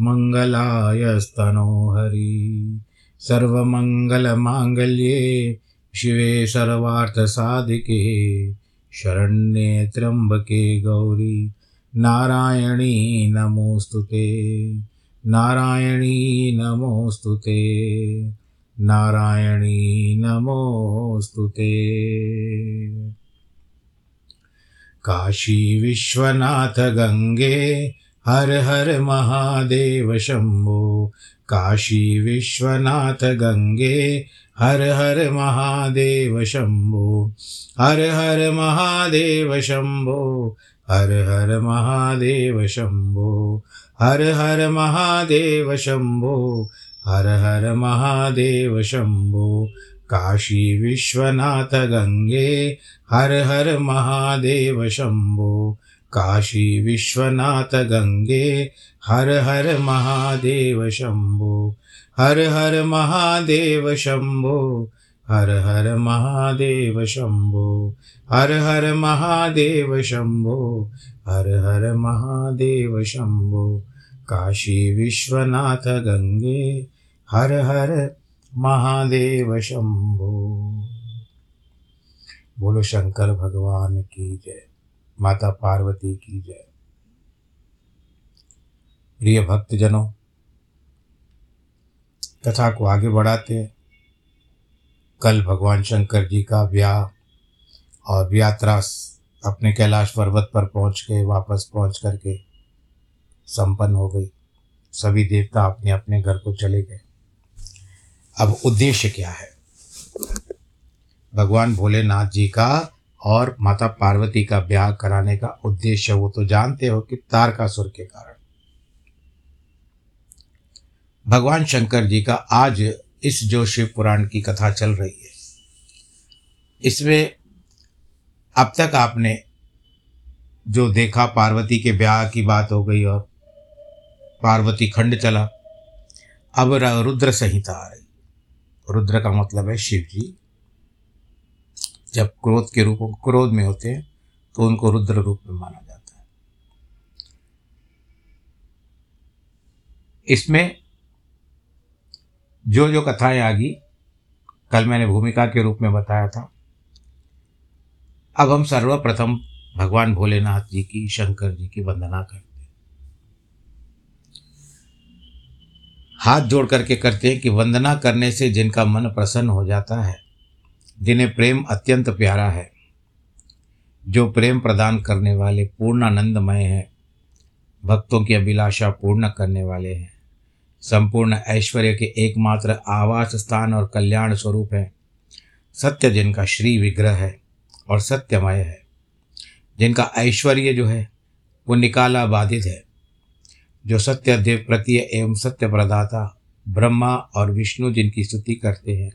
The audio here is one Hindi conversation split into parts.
मङ्गलायस्तनोहरि सर्वमङ्गलमाङ्गल्ये शिवे सर्वार्थसाधिके शरण्ये त्र्यम्बके गौरी। नारायणी नमोऽस्तु ते। नारायणी नमोऽस्तु ते। नारायणी नमोऽस्तु ते। काशी विश्वनाथ गंगे हर हर महादेव शंभो, काशी विश्वनाथ गंगे, हर हर महादेव शंभो, हर हर महादेव शंभो, हर हर महादेव शंभो, हर हर महादेव शंभो, हर हर महादेव शंभो, काशी विश्वनाथ गंगे, हर हर महादेव शंभो काशी विश्वनाथ गंगे, हर हर महादेव शंभो, हर हर महादेव शंभो, हर हर महादेव शंभो, हर हर महादेव शंभो, हर हर महादेव शंभो, काशी विश्वनाथ गंगे, हर हर महादेव शंभो। बोलो शंकर भगवान की जय। माता पार्वती की जय। प्रिय भक्तजनों, कथा को आगे बढ़ाते हैं। कल भगवान शंकर जी का ब्याह और यात्रा अपने कैलाश पर्वत पर पहुँच के वापस पहुँच करके संपन्न हो गई। सभी देवता अपने अपने घर को चले गए। अब उद्देश्य क्या है? भगवान भोलेनाथ जी का और माता पार्वती का ब्याह कराने का उद्देश्य वो तो जानते हो कि तारकासुर के कारण। भगवान शंकर जी का आज इस जो शिव पुराण की कथा चल रही है, इसमें अब तक आपने जो देखा पार्वती के ब्याह की बात हो गई और पार्वती खंड चला, अब रुद्र संहिता आ रही। रुद्र का मतलब है शिव जी। जब क्रोध के रूप क्रोध में होते हैं तो उनको रुद्र रूप में माना जाता है। इसमें जो जो कथाएँ आ गई कल मैंने भूमिका के रूप में बताया था। अब हम सर्वप्रथम भगवान भोलेनाथ जी की, शंकर जी की वंदना करते हाथ जोड़ करके करते हैं कि वंदना करने से जिनका मन प्रसन्न हो जाता है जिन्हें प्रेम अत्यंत प्यारा है, जो प्रेम प्रदान करने वाले पूर्णानंदमय हैं, भक्तों की अभिलाषा पूर्ण करने वाले हैं, संपूर्ण ऐश्वर्य के एकमात्र आवास स्थान और कल्याण स्वरूप हैं, सत्य जिनका श्री विग्रह है और सत्यमय है, जिनका ऐश्वर्य जो है, वो निकाला बाधित है, जो सत्य देव प्रतीय एवं सत्य प्रदाता ब्रह्मा और विष्णु जिनकी स्तुति करते हैं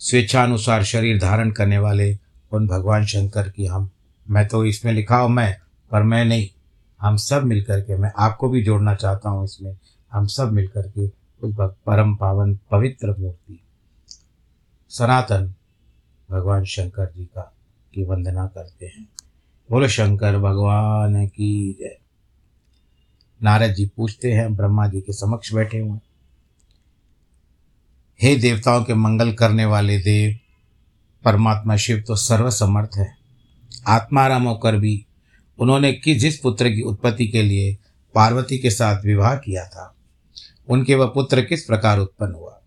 स्वेच्छानुसार शरीर धारण करने वाले उन भगवान शंकर की हम, मैं तो इसमें लिखा हूँ मैं, पर मैं नहीं। हम सब मिल कर के, मैं आपको भी जोड़ना चाहता हूँ इसमें, हम सब मिल कर के उस परम पावन पवित्र मूर्ति, सनातन भगवान शंकर जी का, की वंदना करते हैं। बोलो, शंकर भगवान की जय। नारद जी पूछते हैं, ब्रह्मा जी के समक्ष बैठे हुए हे। देवताओं के मंगल करने वाले देव, परमात्मा शिव तो सर्वसमर्थ है। आत्माराम होकर भी उन्होंने किस जिस पुत्र की उत्पत्ति के लिए पार्वती के साथ विवाह किया था, उनके वह पुत्र किस प्रकार उत्पन्न हुआ,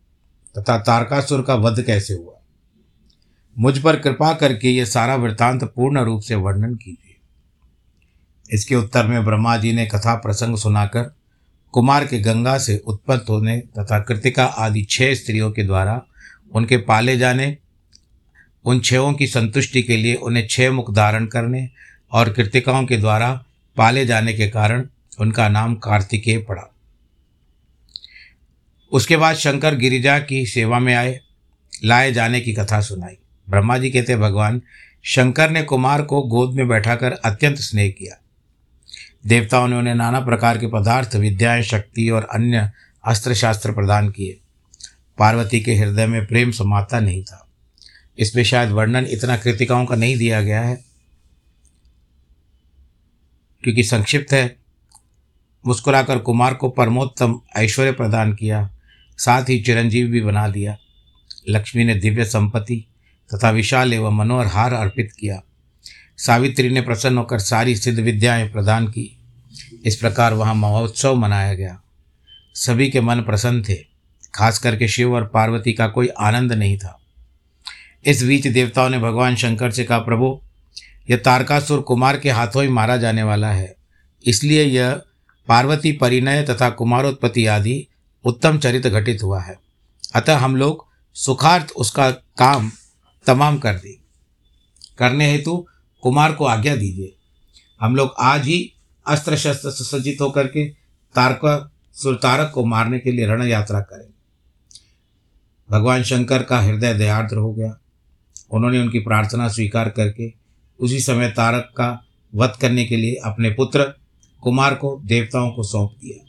तथा तारकासुर का वध कैसे हुआ? मुझ पर कृपा करके ये सारा वृत्तांत पूर्ण रूप से वर्णन कीजिए। इसके उत्तर में ब्रह्मा जी ने कथा प्रसंग सुनाकर कुमार के गंगा से उत्पन्न होने तथा कृतिका आदि छह स्त्रियों के द्वारा उनके पाले जाने, उन छयों की संतुष्टि के लिए उन्हें छह मुख धारण करने और कृतिकाओं के द्वारा पाले जाने के कारण उनका नाम कार्तिकेय पड़ा। उसके बाद शंकर गिरिजा की सेवा में आए, लाए जाने की कथा सुनाई। ब्रह्मा जी कहते, भगवान, शंकर ने कुमार को गोद में बैठाकर अत्यंत स्नेह किया। देवताओं ने उन्हें नाना प्रकार के पदार्थ, विद्याएँ, शक्ति और अन्य अस्त्र शास्त्र प्रदान किए। पार्वती के हृदय में प्रेम समाता नहीं था। इसमें शायद वर्णन इतना कृतिकाओं का नहीं दिया गया है। क्योंकि संक्षिप्त है, मुस्कुराकर कुमार को परमोत्तम ऐश्वर्य प्रदान किया, साथ ही चिरंजीव भी बना दिया। लक्ष्मी ने दिव्य संपत्ति तथा विशाल एवं मनोहर हार अर्पित किया। सावित्री ने प्रसन्न होकर सारी सिद्ध विद्याएँ प्रदान की। इस प्रकार वहाँ महोत्सव मनाया गया। सभी के मन प्रसन्न थे, खास करके शिव और पार्वती का कोई आनंद नहीं था। इस बीच देवताओं ने भगवान शंकर से कहा, प्रभु, यह तारकासुर कुमार के हाथों ही मारा जाने वाला है। इसलिए यह पार्वती परिणय तथा कुमारोत्पत्ति आदि उत्तम चरित्र घटित हुआ है। अतः हम लोग सुखार्थ उसका काम तमाम कर दें। करने हेतु कुमार को आज्ञा दीजिए। हम लोग आज ही अस्त्र शस्त्र सुसज्जित होकर के तारका सुरतारक को मारने के लिए रण यात्रा करें। भगवान शंकर का हृदय दयाद्र हो गया। उन्होंने उनकी प्रार्थना स्वीकार करके उसी समय तारक का वध करने के लिए अपने पुत्र कुमार को देवताओं को सौंप दिया।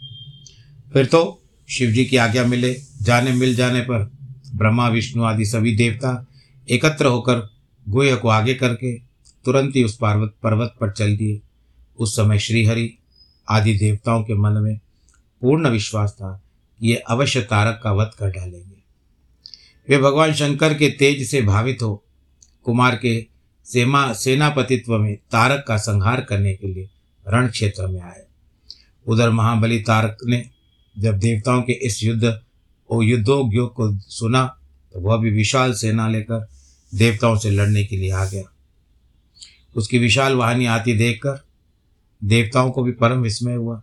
फिर तो शिव जी की आज्ञा मिले। जाने मिल जाने पर ब्रह्मा, विष्णु आदि सभी देवता एकत्र होकर गुह को आगे करके तुरंत ही उस पर्वत पर्वत पर चल दिए। उस समय श्रीहरि आदि देवताओं के मन में पूर्ण विश्वास था कि ये अवश्य तारक का वध कर डालेंगे। वे भगवान शंकर के तेज से भावित हो, कुमार के सेमा, सेनापतित्व में तारक का संहार करने के लिए रण क्षेत्र में आए। उधर महाबली तारक ने जब देवताओं के इस युद्ध और युद्धोग्यों को सुना तो वह भी विशाल सेना लेकर देवताओं से लड़ने के लिए आ गया। उसकी विशाल वाहनी आती देखकर देवताओं को भी परम विस्मय हुआ।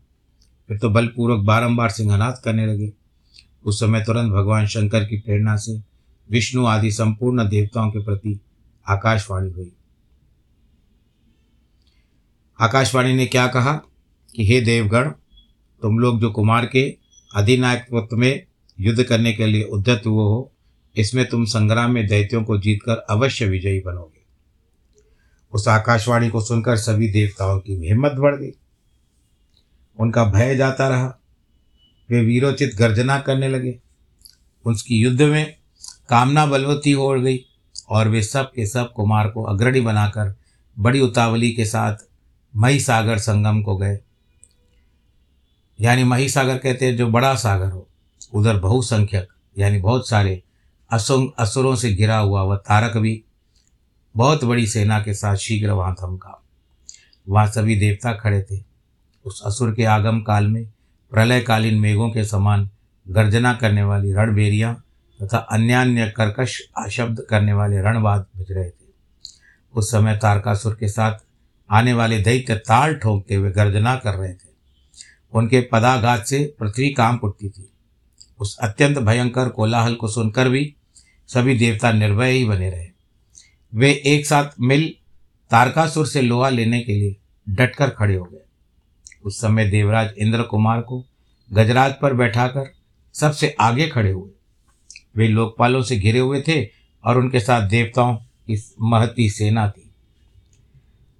फिर तो बलपूर्वक बारंबार सिंहनाथ करने लगे। उस समय तुरंत भगवान शंकर की प्रेरणा से विष्णु आदि संपूर्ण देवताओं के प्रति आकाशवाणी हुई। आकाशवाणी ने क्या कहा कि, हे देवगण, तुम लोग जो कुमार के अधिनायकत्व में युद्ध करने के लिए उद्यत हुए हो, इसमें तुम संग्राम में दैत्यों को जीतकर अवश्य विजयी बनोगे। उस आकाशवाणी को सुनकर सभी देवताओं की हिम्मत बढ़ गई। उनका भय जाता रहा। वे वीरोचित गर्जना करने लगे। उसकी युद्ध में कामना बलवती हो गई और वे सब के सब कुमार को अग्रणी बनाकर बड़ी उतावली के साथ मही सागर संगम को गए। यानी मही सागर कहते हैं जो बड़ा सागर हो, उधर बहुसंख्यक, यानी बहुत सारे असुर असुरों से घिरा हुआ वह तारक भी बहुत बड़ी सेना के साथ शीघ्र वहाँ थमका। वहाँ सभी देवता खड़े थे। उस असुर के आगम काल में प्रलयकालीन मेघों के समान गर्जना करने वाली रणबेरियाँ तथा अन्य अन्य कर्कश शब्द करने वाले रणवाद बज रहे थे। उस समय तारकासुर के साथ आने वाले दैत्य ताल ठोकते हुए गर्जना कर रहे थे। उनके पदाघात से पृथ्वी काम उठती थी। उस अत्यंत भयंकर कोलाहल को सुनकर भी सभी देवता निर्भय ही बने रहे। वे एक साथ मिल तारकासुर से लोहा लेने के लिए डटकर खड़े हो गए। उस समय देवराज इंद्र कुमार को गजराज पर बैठाकर सबसे आगे खड़े हुए। वे लोकपालों से घिरे हुए थे और उनके साथ देवताओं की महती सेना थी।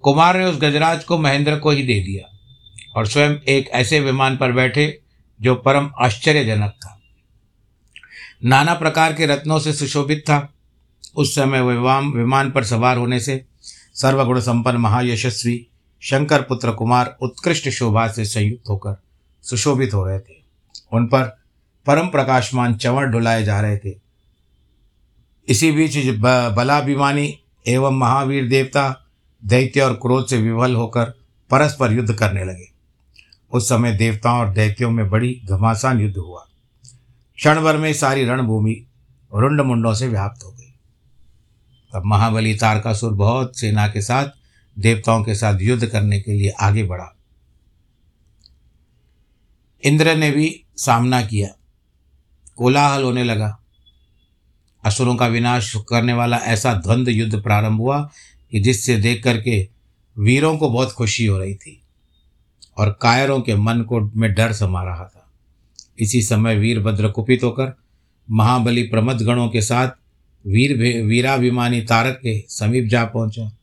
कुमार ने उस गजराज को महेंद्र को ही दे दिया और स्वयं एक ऐसे विमान पर बैठे जो परम आश्चर्यजनक था। नाना प्रकार के रत्नों से सुशोभित था। उस समय विमान विमान पर सवार होने से सर्वगुण संपन्न महायशस्वी शंकर पुत्र कुमार उत्कृष्ट शोभा से संयुक्त होकर सुशोभित हो रहे थे। उन पर परम प्रकाशमान चंवर डुलाए जा रहे थे। इसी बीच बलाभिमानी एवं महावीर देवता दैत्य और क्रोध से विवल होकर परस्पर युद्ध करने लगे। उस समय देवताओं और दैत्यों में बड़ी घमासान युद्ध हुआ। क्षण भर में सारी रणभूमि रुंड मुंडों से व्याप्त हो गई। तब महाबली तारकासुर बहुत सेना के साथ, देवताओं के साथ युद्ध करने के लिए आगे बढ़ा। इंद्र ने भी सामना किया। कोलाहल होने लगा। असुरों का विनाश करने वाला ऐसा द्वंद्व युद्ध प्रारंभ हुआ कि जिससे देख करके वीरों को बहुत खुशी हो रही थी और कायरों के मन को में डर समा रहा था। इसी समय वीरभद्र कुपित होकर महाबली प्रमद गणों के साथ वीर वीराभिमानी तारक के समीप जा पहुँचा।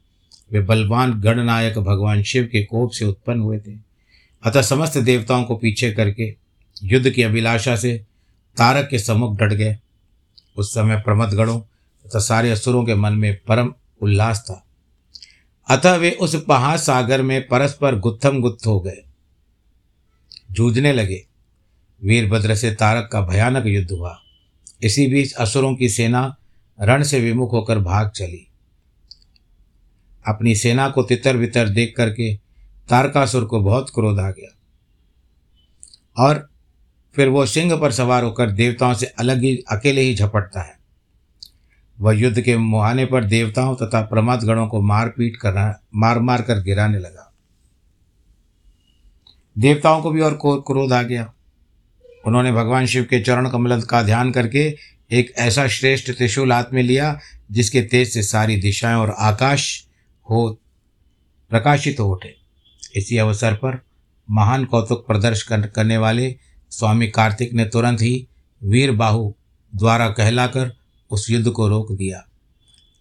वे बलवान गणनायक भगवान शिव के कोप से उत्पन्न हुए थे। अतः समस्त देवताओं को पीछे करके युद्ध की अभिलाषा से तारक के सम्मुख डट गए। उस समय प्रमद गणों तथा सारे असुरों के मन में परम उल्लास था। अतः वे उस महासागर में परस्पर गुत्थम गुत्थ हो गए। जूझने लगे। वीरभद्र से तारक का भयानक युद्ध हुआ। इसी बीच असुरों की सेना रण से विमुख होकर भाग चली। अपनी सेना को तितर बितर देख करके तारकासुर को बहुत क्रोध आ गया। और फिर वो सिंह पर सवार होकर देवताओं से अलग ही, अकेले ही झपटता है। वह युद्ध के मुहाने पर देवताओं तथा प्रमाद गणों को मार पीट करना मार मार कर गिराने लगा। देवताओं को भी और क्रोध आ गया। उन्होंने भगवान शिव के चरण कमल का ध्यान करके एक ऐसा श्रेष्ठ त्रिशूल हाथ में लिया, जिसके तेज से सारी दिशाएँ और आकाश हो, प्रकाशित हो उठे। इसी अवसर पर महान कौतुक प्रदर्शन करने वाले स्वामी कार्तिक ने तुरंत ही वीर बाहु द्वारा कहलाकर उस युद्ध को रोक दिया।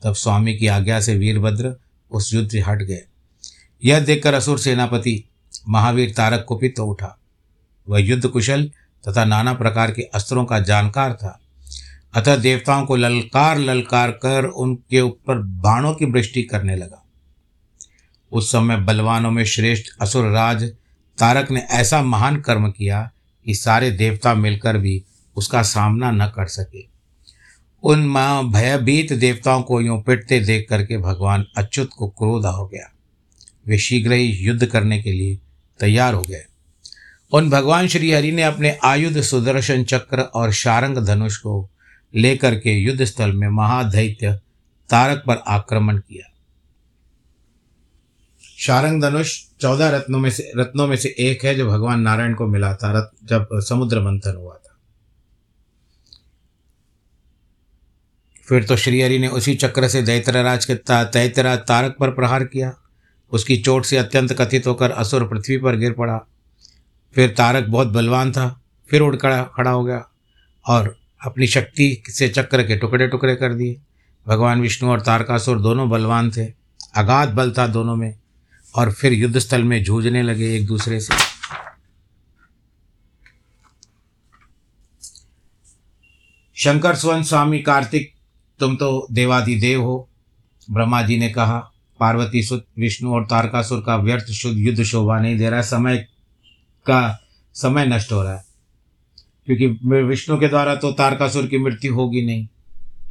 तब स्वामी की आज्ञा से वीरभद्र उस युद्ध से हट गए। यह देखकर असुर सेनापति महावीर तारक कुपित हो उठा। वह युद्ध कुशल तथा नाना प्रकार के अस्त्रों का जानकार था। अतः देवताओं को ललकार ललकार कर उनके ऊपर बाणों की वृष्टि करने लगा। उस समय बलवानों में श्रेष्ठ असुर राज तारक ने ऐसा महान कर्म किया कि सारे देवता मिलकर भी उसका सामना न कर सके। उन माँ भयभीत देवताओं को यूँ पिटते देख करके भगवान अच्युत को क्रोध हो गया। वे शीघ्र ही युद्ध करने के लिए तैयार हो गए। उन भगवान श्री हरि ने अपने आयुध सुदर्शन चक्र और शारंग धनुष को लेकर के युद्ध स्थल में महादैत्य तारक पर आक्रमण किया। शारंग धनुष चौदह रत्नों में से रत्नों में से एक है जो भगवान नारायण को मिला था, रत जब समुद्र मंथन हुआ था। फिर तो श्रीहरि ने उसी चक्र से दैत्यराज के दैत्यराज तारक पर प्रहार किया। उसकी चोट से अत्यंत कथित होकर असुर पृथ्वी पर गिर पड़ा। फिर तारक बहुत बलवान था, फिर उड़ खड़ा खड़ा हो गया और अपनी शक्ति से चक्र के टुकड़े टुकड़े कर दिए। भगवान, विष्णु और तारकासुर दोनों बलवान थे। अगाध बल था दोनों में और फिर युद्ध स्थल में जूझने लगे एक दूसरे से। शंकर स्वयं स्वामी, कार्तिक, तुम तो देवादिदेव हो, ब्रह्मा जी ने कहा। पार्वती, सुत, विष्णु और तारकासुर का व्यर्थ, शुद्ध युद्ध शोभा नहीं दे रहा समय का, समय नष्ट हो रहा है। क्योंकि विष्णु के द्वारा तो तारकासुर की मृत्यु होगी नहीं।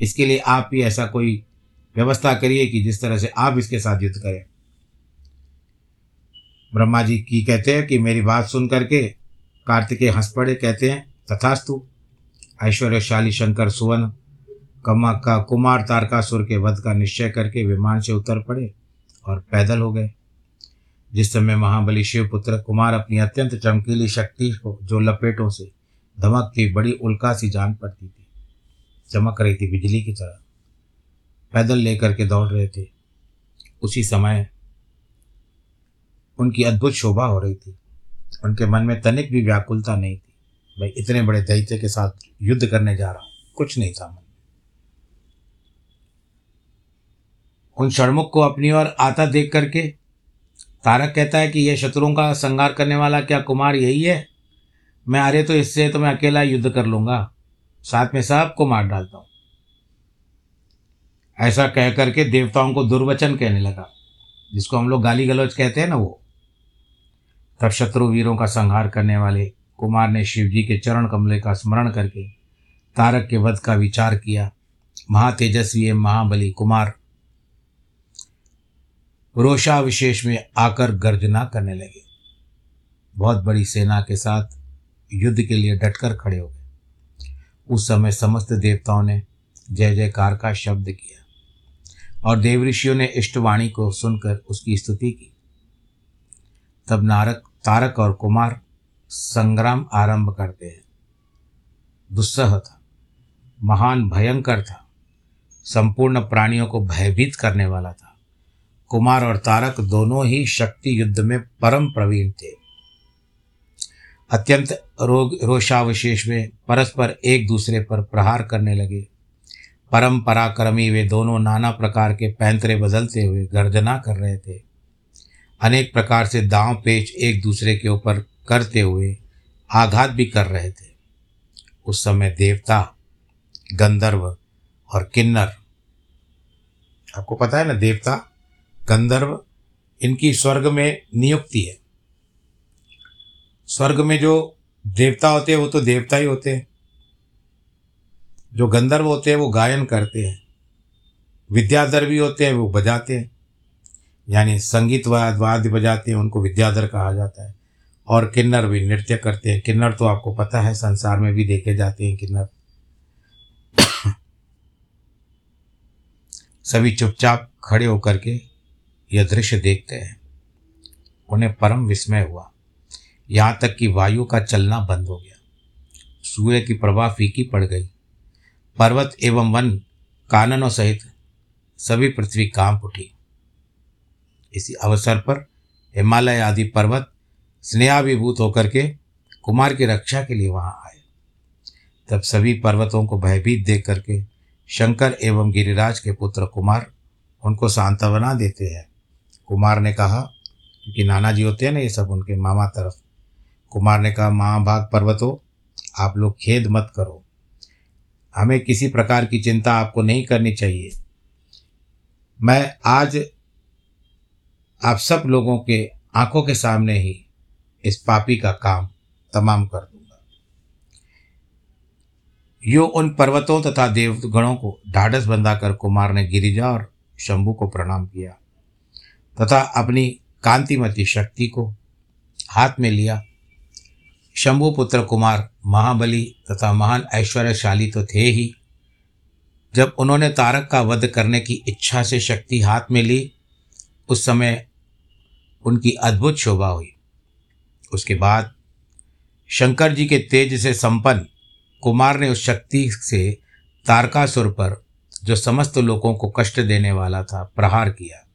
इसके लिए आप ही ऐसा कोई व्यवस्था करिए कि जिस तरह से आप इसके साथ युद्ध करें। ब्रह्मा जी की कहते हैं कि मेरी बात सुन करके कार्तिकेय हंस पड़े, कहते हैं, तथास्तु, ऐश्वर्यशाली शंकर सुवन, कमा का कुमार तारकासुर के वध का निश्चय करके विमान से उतर पड़े और पैदल हो गए। जिस समय महाबली शिवपुत्र कुमार अपनी अत्यंत चमकीली शक्ति को जो लपेटों से धमकती बड़ी उल्का सी जान पड़ती थी। चमक रही थी बिजली की तरह। पैदल लेकर के दौड़ रहे थे। उसी समय उनकी अद्भुत शोभा हो रही थी। उनके मन में तनिक भी व्याकुलता नहीं थी। भाई इतने बड़े दैत्य के साथ युद्ध करने जा रहा हूँ। कुछ नहीं था मन उन षणमुख को अपनी ओर आता देख करके तारक कहता है कि यह शत्रुओं का संहार करने वाला क्या कुमार यही है? मैं अरे तो इससे तो मैं अकेला युद्ध कर लूँगा। साथ में सबको मार डालता हूँ। ऐसा कह करके देवताओं को दुर्वचन कहने लगा, जिसको हम लोग गाली गलौज कहते हैं ना वो। तब शत्रु वीरों का संहार करने वाले कुमार ने शिवजी के चरण कमले का स्मरण करके तारक के वध का विचार किया। महातेजस्वी महाबली कुमार रोषा विशेष में आकर गर्जना करने लगे। बहुत बड़ी सेना के साथ युद्ध के लिए डटकर खड़े हो गए। उस समय समस्त देवताओं ने जय जयकार का शब्द किया और देवऋषियों ने इष्टवाणी को सुनकर उसकी स्तुति की। तब नारक तारक और कुमार संग्राम आरंभ करते हैं। दुस्सह था, महान, भयंकर था, संपूर्ण प्राणियों को भयभीत करने वाला था। कुमार और तारक दोनों ही शक्ति युद्ध में परम प्रवीण थे। अत्यंत रोग रोषावशेष में परस्पर एक दूसरे पर प्रहार करने लगे। परम पराक्रमी वे दोनों नाना प्रकार के पैंतरे बदलते हुए गर्जना कर रहे थे। अनेक प्रकार से दांव पेच एक दूसरे के ऊपर करते हुए आघात भी कर रहे थे। उस समय देवता, गंधर्व और किन्नर। आपको पता है ना, देवता, गंधर्व, इनकी स्वर्ग में नियुक्ति है। स्वर्ग में जो देवता होते हैं, वो तो देवता ही होते हैं। जो गंधर्व होते हैं, वो गायन करते हैं। विद्याधर भी होते हैं, वो बजाते हैं। यानी संगीत वाद्य बजाते हैं, उनको विद्याधर कहा जाता है। और किन्नर भी नृत्य करते हैं। किन्नर तो आपको पता है, संसार में भी देखे जाते हैं किन्नर। सभी चुपचाप खड़े होकर के यह दृश्य देखते हैं। उन्हें परम विस्मय हुआ। यहाँ तक कि वायु का चलना बंद हो गया। सूर्य की प्रभा फीकी पड़ गई। पर्वत एवं वन, काननों सहित सभी पृथ्वी काँप उठी। इसी अवसर पर हिमालय आदि पर्वत स्नेहाभिभूत होकर के कुमार की रक्षा के लिए वहाँ आए। तब सभी पर्वतों को भयभीत देख करके शंकर एवं गिरिराज के पुत्र कुमार उनको सांत्वना देते हैं। कुमार ने कहा क्योंकि नाना जी होते हैं ना ये सब उनके मामा तरफ़। कुमार ने कहा, महाभाग पर्वतों, आप लोग खेद मत करो। हमें किसी प्रकार की चिंता आपको नहीं करनी चाहिए। मैं आज आप सब लोगों के आँखों के सामने ही इस पापी का काम तमाम कर दूँगा। यो उन पर्वतों तथा देवगणों को ढाढ़स बंधाकर कुमार ने गिरिजा और शंभु को प्रणाम किया तथा अपनी कांतिमती शक्ति को हाथ में लिया शंभु पुत्र कुमार महाबली तथा महान ऐश्वर्यशाली तो थे ही। जब उन्होंने तारक का वध करने की इच्छा से शक्ति हाथ में ली, उस समय उनकी अद्भुत शोभा हुई। उसके बाद शंकर जी के तेज से संपन्न कुमार ने उस शक्ति से तारकासुर पर, जो समस्त लोगों को कष्ट देने वाला था, प्रहार किया।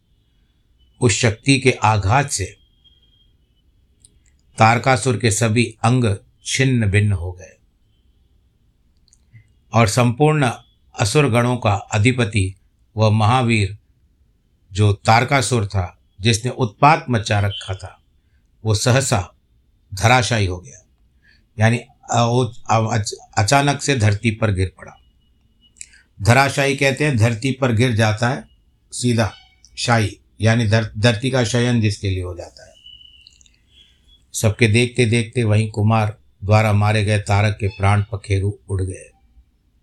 उस शक्ति के आघात से तारकासुर के सभी अंग छिन्न भिन्न हो गए और संपूर्ण असुर गणों का अधिपति वह महावीर जो तारकासुर था जिसने उत्पात मचा रखा था वो सहसा धराशायी हो गया। यानी अचानक से धरती पर गिर पड़ा। धराशायी कहते हैं धरती पर गिर जाता है सीधा शाही यानी धर, धरती का शयन जिसके लिए हो जाता है। सबके देखते देखते वहीं कुमार द्वारा मारे गए तारक के प्राण पखेरु उड़ गए।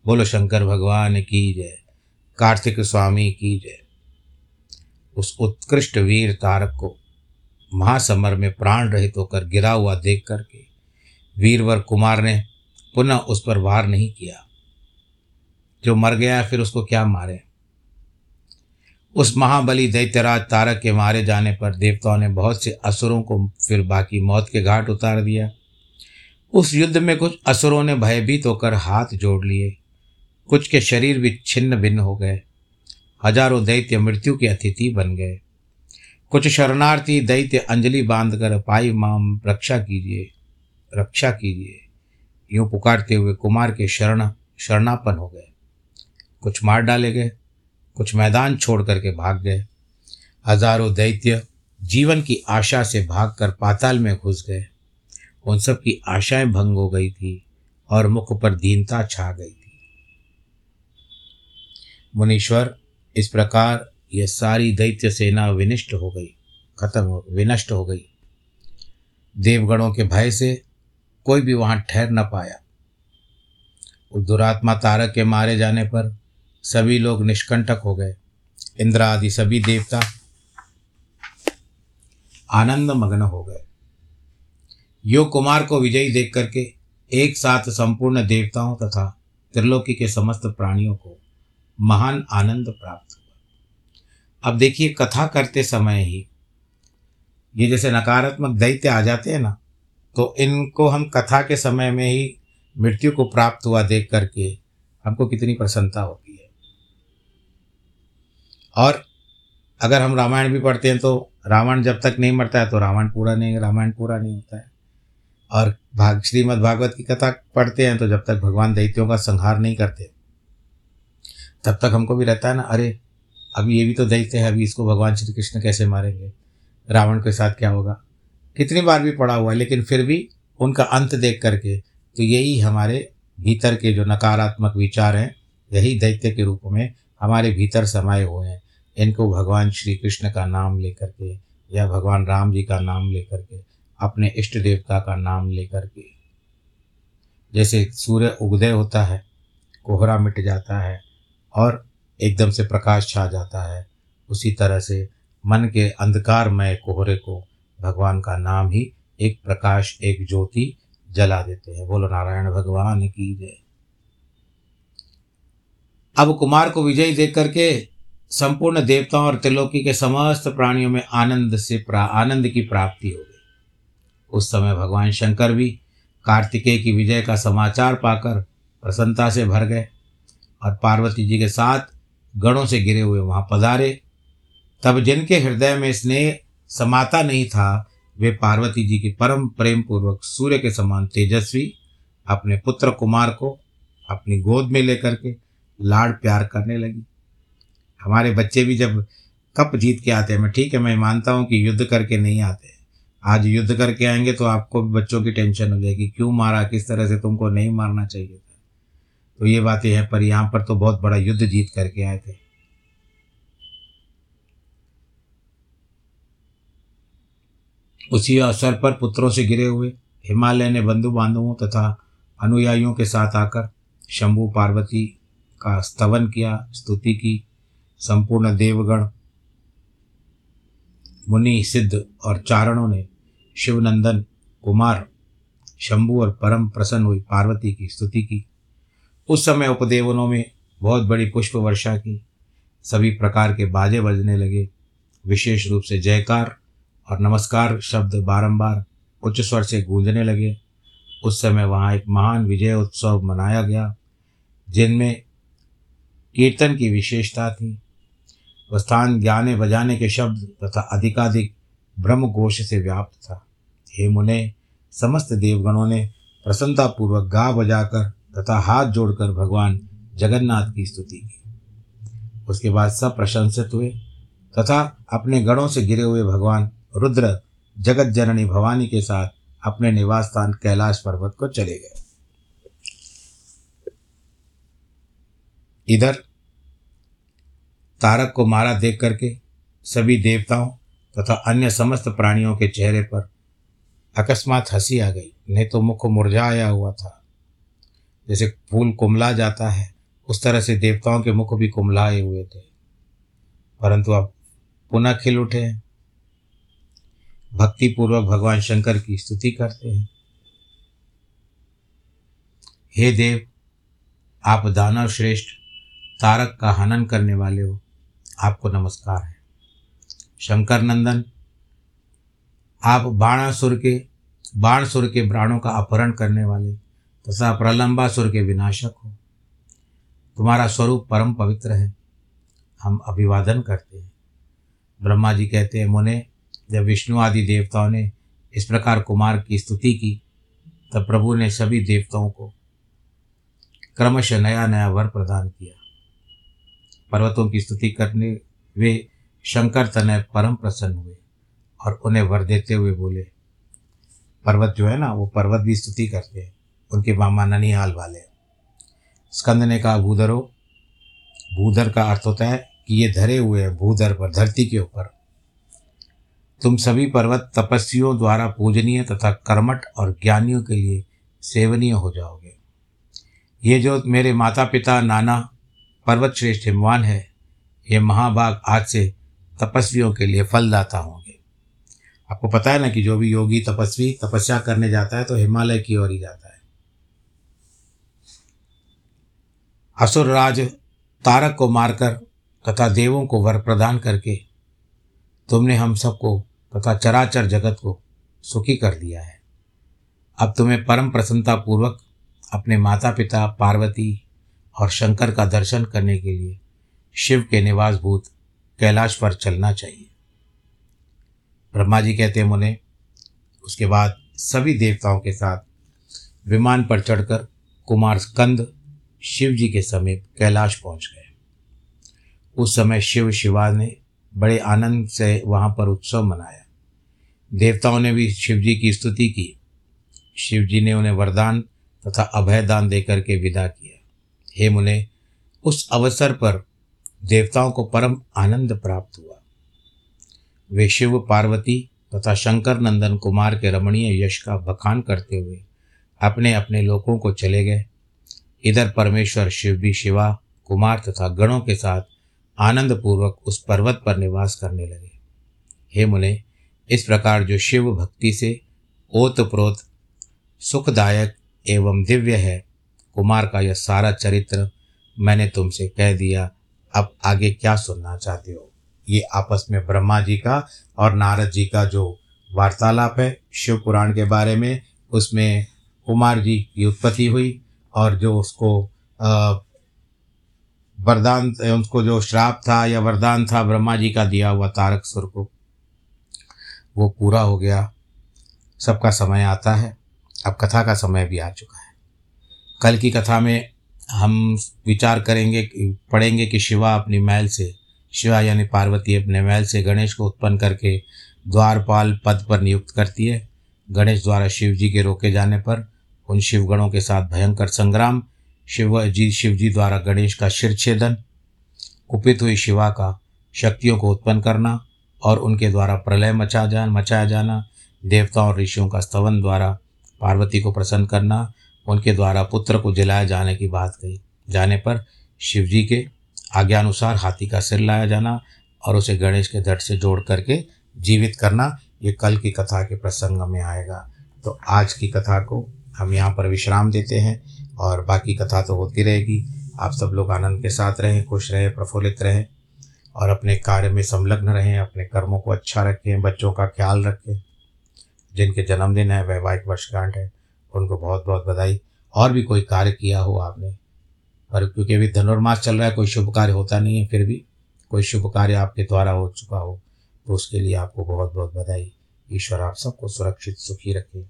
बोलो, शंकर भगवान की जय, कार्तिक स्वामी की जय। उस उत्कृष्ट वीर तारक को महासमर में प्राण रहित होकर गिरा हुआ देख करके वीरवर कुमार ने पुनः उस पर वार नहीं किया। जो मर गया, फिर उसको क्या मारे? उस महाबली दैत्यराज तारक के मारे जाने पर देवताओं ने बहुत से असुरों को फिर बाकी मौत के घाट उतार दिया। उस युद्ध में कुछ असुरों ने भयभीत होकर हाथ जोड़ लिए। कुछ के शरीर भी छिन्न भिन्न हो गए। हज़ारों दैत्य मृत्यु के अतिथि बन गए। कुछ शरणार्थी दैत्य अंजलि बांधकर पाई माम रक्षा कीजिए रक्षा कीजिए। यूँ पुकारते हुए कुमार के शरण, शरणापन हो गए। कुछ मार डाले गए। कुछ मैदान छोड़ करके भाग गए। हज़ारों दैत्य जीवन की आशा से भागकर पाताल में घुस गए। उन सब की आशाएँ भंग हो गई थी और मुख पर दीनता छा गई थी। मुनीश्वर, इस प्रकार यह सारी दैत्य सेना विनिष्ट हो गई, खत्म हो, विनष्ट हो गई। देवगणों के भय से कोई भी वहाँ ठहर न पाया। उस दुरात्मा तारक के मारे जाने पर सभी लोग निष्कंटक हो गए। इंद्र आदि सभी देवता आनंद मग्न हो गए। यो कुमार को विजयी देख करके एक साथ संपूर्ण देवताओं तथा त्रिलोकी के समस्त प्राणियों को महान आनंद प्राप्त हुआ। अब देखिए, कथा करते समय ही ये जैसे नकारात्मक दैत्य आ जाते हैं ना तो इनको हम कथा के समय में ही मृत्यु को प्राप्त हुआ देख करके हमको कितनी प्रसन्नता होती और अगर हम रामायण भी पढ़ते हैं तो रावण जब तक नहीं मरता है तो रावण पूरा नहीं, रामायण पूरा नहीं होता है। और भाग, श्रीमद् भागवत की कथा पढ़ते हैं तो जब तक भगवान दैत्यों का संहार नहीं करते, तब तक हमको भी रहता है ना, अरे अभी ये भी तो दैत्य है, अभी इसको भगवान श्री कृष्ण कैसे मारेंगे? रावण के साथ क्या होगा? कितनी बार भी पढ़ा हुआ है, लेकिन फिर भी उनका अंत देख करके तो यही हमारे भीतर के जो नकारात्मक विचार हैं, यही दैत्य के रूप में हमारे भीतर समाये हुए हैं। इनको भगवान श्री कृष्ण का नाम लेकर के या भगवान राम जी का नाम लेकर के, अपने इष्ट देवता का नाम लेकर के। जैसे सूर्य उगदय होता है, कोहरा मिट जाता है और एकदम से प्रकाश छा जाता है, उसी तरह से मन के अंधकारमय कोहरे को भगवान का नाम ही एक प्रकाश, एक ज्योति जला देते हैं। बोलो, नारायण भगवान की जय। अब कुमार को विजयी देख करके संपूर्ण देवताओं और त्रिलोकी के समस्त प्राणियों में आनंद से प्रा, आनंद की प्राप्ति हो गई। उस समय भगवान शंकर भी कार्तिकेय की विजय का समाचार पाकर प्रसन्नता से भर गए और पार्वती जी के साथ गणों से गिरे हुए वहाँ पधारे। तब जिनके हृदय में स्नेह समाता नहीं था, वे पार्वती जी के परम प्रेम पूर्वक सूर्य के समान तेजस्वी अपने पुत्र कुमार को अपनी गोद में लेकर के लाड़ प्यार करने लगी। हमारे बच्चे भी जब कप जीत के आते हैं, मैं ठीक है, मैं मानता हूँ कि युद्ध करके नहीं आते आज युद्ध करके आएँगे तो आपको भी बच्चों की टेंशन हो जाएगी, क्यों मारा, किस तरह से तुमको नहीं मारना चाहिए था? तो ये बातें हैं, पर यहाँ पर तो बहुत बड़ा युद्ध जीत करके आए थे। उसी अवसर पर पुत्रों से गिरे हुए हिमालय ने बंधु बांधवों तथा अनुयायियों के साथ आकर शंभु पार्वती का स्तवन किया, स्तुति की संपूर्ण देवगण, मुनि, सिद्ध और चारणों ने शिवनंदन, कुमार, शंभु और परम प्रसन्न हुई पार्वती की स्तुति की। उस समय उपदेवनों में बहुत बड़ी पुष्प वर्षा की। सभी प्रकार के बाजे बजने लगे। विशेष रूप से जयकार और नमस्कार शब्द बारंबार उच्च स्वर से गूंजने लगे। उस समय वहाँ एक महान विजय उत्सव मनाया गया, जिनमें कीर्तन की विशेषता थी। स्थान ज्ञाने बजाने के शब्द तथा अधिकाधिक ब्रह्म घोष से व्याप्त था। हे मुने, समस्त देवगणों ने प्रसन्नतापूर्वक गा बजाकर तथा हाथ जोड़कर भगवान जगन्नाथ की स्तुति की। उसके बाद सब प्रशंसित हुए तथा अपने गणों से गिरे हुए भगवान रुद्र जगत जननी भवानी के साथ अपने निवास स्थान कैलाश पर्वत को चले गए। इधर तारक को मारा देख करके सभी देवताओं तथा अन्य समस्त प्राणियों के चेहरे पर अकस्मात हँसी आ गई। नहीं तो मुख मुरझाया हुआ था। जैसे फूल कुमला जाता है, उस तरह से देवताओं के मुख भी कुमलाए हुए थे। परंतु अब पुनः खिल उठे हैं। भक्तिपूर्वक भगवान शंकर की स्तुति करते हैं। हे देव, आप दानव श्रेष्ठ तारक का हनन करने वाले हो। आपको नमस्कार है। शंकर नंदन आप बाणासुर के, बाणसुर के प्राणों का अपहरण करने वाले तथा प्रलंबासुर के विनाशक हो। तुम्हारा स्वरूप परम पवित्र है। हम अभिवादन करते हैं। ब्रह्मा जी कहते हैं, मुने, जब विष्णु आदि देवताओं ने इस प्रकार कुमार की स्तुति की, तब प्रभु ने सभी देवताओं को क्रमशः नया नया वर प्रदान किया। पर्वतों की स्तुति करने वे शंकर तनय परम प्रसन्न हुए और उन्हें वर देते हुए बोले, पर्वत जो है ना, वो पर्वत भी स्तुति करते हैं, उनके मामा ननिहाल वाले स्कंद ने कहा, भूधरो, भूधर का अर्थ होता है कि ये धरे हुए हैं, भूधर पर, धरती के ऊपर। तुम सभी पर्वत तपस्वियों द्वारा पूजनीय तथा कर्मठ और ज्ञानियों के लिए सेवनीय हो जाओगे। ये जो मेरे माता पिता नाना पर्वत श्रेष्ठ हिमवान है। ये महाभाग आज से तपस्वियों के लिए फलदाता होंगे। आपको पता है ना कि जो भी योगी तपस्वी तपस्या करने जाता है तो हिमालय की ओर ही जाता है। असुर राज तारक को मारकर तथा देवों को वर प्रदान करके तुमने हम सबको तथा चराचर जगत को सुखी कर दिया है। अब तुम्हें परम प्रसन्नता पूर्वक अपने माता पिता पार्वती और शंकर का दर्शन करने के लिए शिव के निवास भूत कैलाश पर चलना चाहिए। ब्रह्मा जी कहते हैं, मुने, उसके बाद सभी देवताओं के साथ विमान पर चढ़कर कुमार स्कंद शिव जी के समीप कैलाश पहुँच गए। उस समय शिव शिवा ने बड़े आनंद से वहाँ पर उत्सव मनाया। देवताओं ने भी शिव जी की स्तुति की। शिव जी ने उन्हें वरदान तथा अभय दान देकर के विदा किया। हे मुने, उस अवसर पर देवताओं को परम आनंद प्राप्त हुआ। वे शिव, पार्वती तथा शंकर नंदन कुमार के रमणीय यश का बखान करते हुए अपने अपने लोकों को चले गए। इधर परमेश्वर शिव भी शिवा, कुमार तथा गणों के साथ आनंद पूर्वक उस पर्वत पर निवास करने लगे। हे मुने, इस प्रकार जो शिव भक्ति से ओत प्रोत सुखदायक एवं दिव्य है कुमार का यह सारा चरित्र मैंने तुमसे कह दिया। अब आगे क्या सुनना चाहते हो? ये आपस में ब्रह्मा जी का और नारद जी का जो वार्तालाप है, शिव पुराण के बारे में, उसमें कुमार जी की उत्पत्ति हुई और जो उसको वरदान, उसको जो श्राप था या वरदान था, ब्रह्मा जी का दिया हुआ तारक सुर को, वो पूरा हो गया। सबका समय आता है। अब कथा का समय भी आ चुका है। कल की कथा में हम विचार करेंगे, पढ़ेंगे कि शिवा अपनी महल से, शिवा यानी पार्वती अपने महल से गणेश को उत्पन्न करके द्वारपाल पद पर नियुक्त करती है। गणेश द्वारा शिव जी के रोके जाने पर उन शिवगणों के साथ भयंकर संग्राम, शिव, जी शिव जी द्वारा गणेश का शिरछेदन, कुपित हुई शिवा का शक्तियों को उत्पन्न करना और उनके द्वारा प्रलय मचा जा, मचाया जाना, देवताओं और ऋषियों का स्तवन द्वारा पार्वती को प्रसन्न करना उनके द्वारा पुत्र को जलाए जाने की बात कही। जाने पर शिव जी के आज्ञानुसार हाथी का सिर लाया जाना और उसे गणेश के धड़ से जोड़ करके जीवित करना ये कल की कथा के प्रसंग में आएगा। तो आज की कथा को हम यहाँ पर विश्राम देते हैं और बाकी कथा तो होती रहेगी। आप सब लोग आनंद के साथ रहें, खुश रहें, प्रफुल्लित रहें और अपने कार्य में संलग्न रहें, अपने कर्मों को अच्छा रखें, बच्चों का ख्याल रखें। जिनके जन्मदिन है, वैवाहिक वर्षगांठ है उनको बहुत बहुत बधाई। और भी कोई कार्य किया हो आपने? पर क्योंकि अभी धनुर्मास चल रहा है, कोई शुभ कार्य होता नहीं है, फिर भी कोई शुभ कार्य आपके द्वारा हो चुका हो तो उसके लिए आपको बहुत बहुत बधाई। ईश्वर आप सबको सुरक्षित, सुखी रखे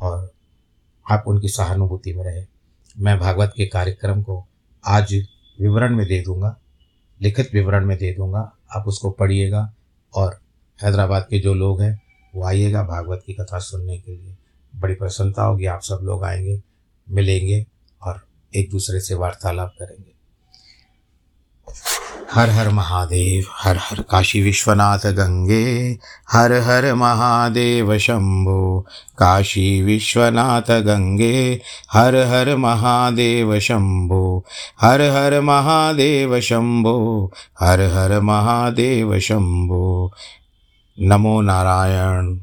और आप उनकी सहानुभूति में रहे। मैं भागवत के कार्यक्रम को आज विवरण में दे दूँगा, लिखित विवरण में दे दूँगा। आप उसको पढ़िएगा और हैदराबाद के जो लोग हैं, वो आइएगा भागवत की कथा सुनने के लिए। बड़ी प्रसन्नता होगी, आप सब लोग आएँगे, मिलेंगे और एक दूसरे से वार्तालाप करेंगे। हर हर महादेव, हर हर काशी विश्वनाथ गंगे, हर हर महादेव शंभो, काशी विश्वनाथ गंगे, हर हर महादेव शंभो, हर हर महादेव शंभो, हर हर महादेव शंभो। नमो नारायण।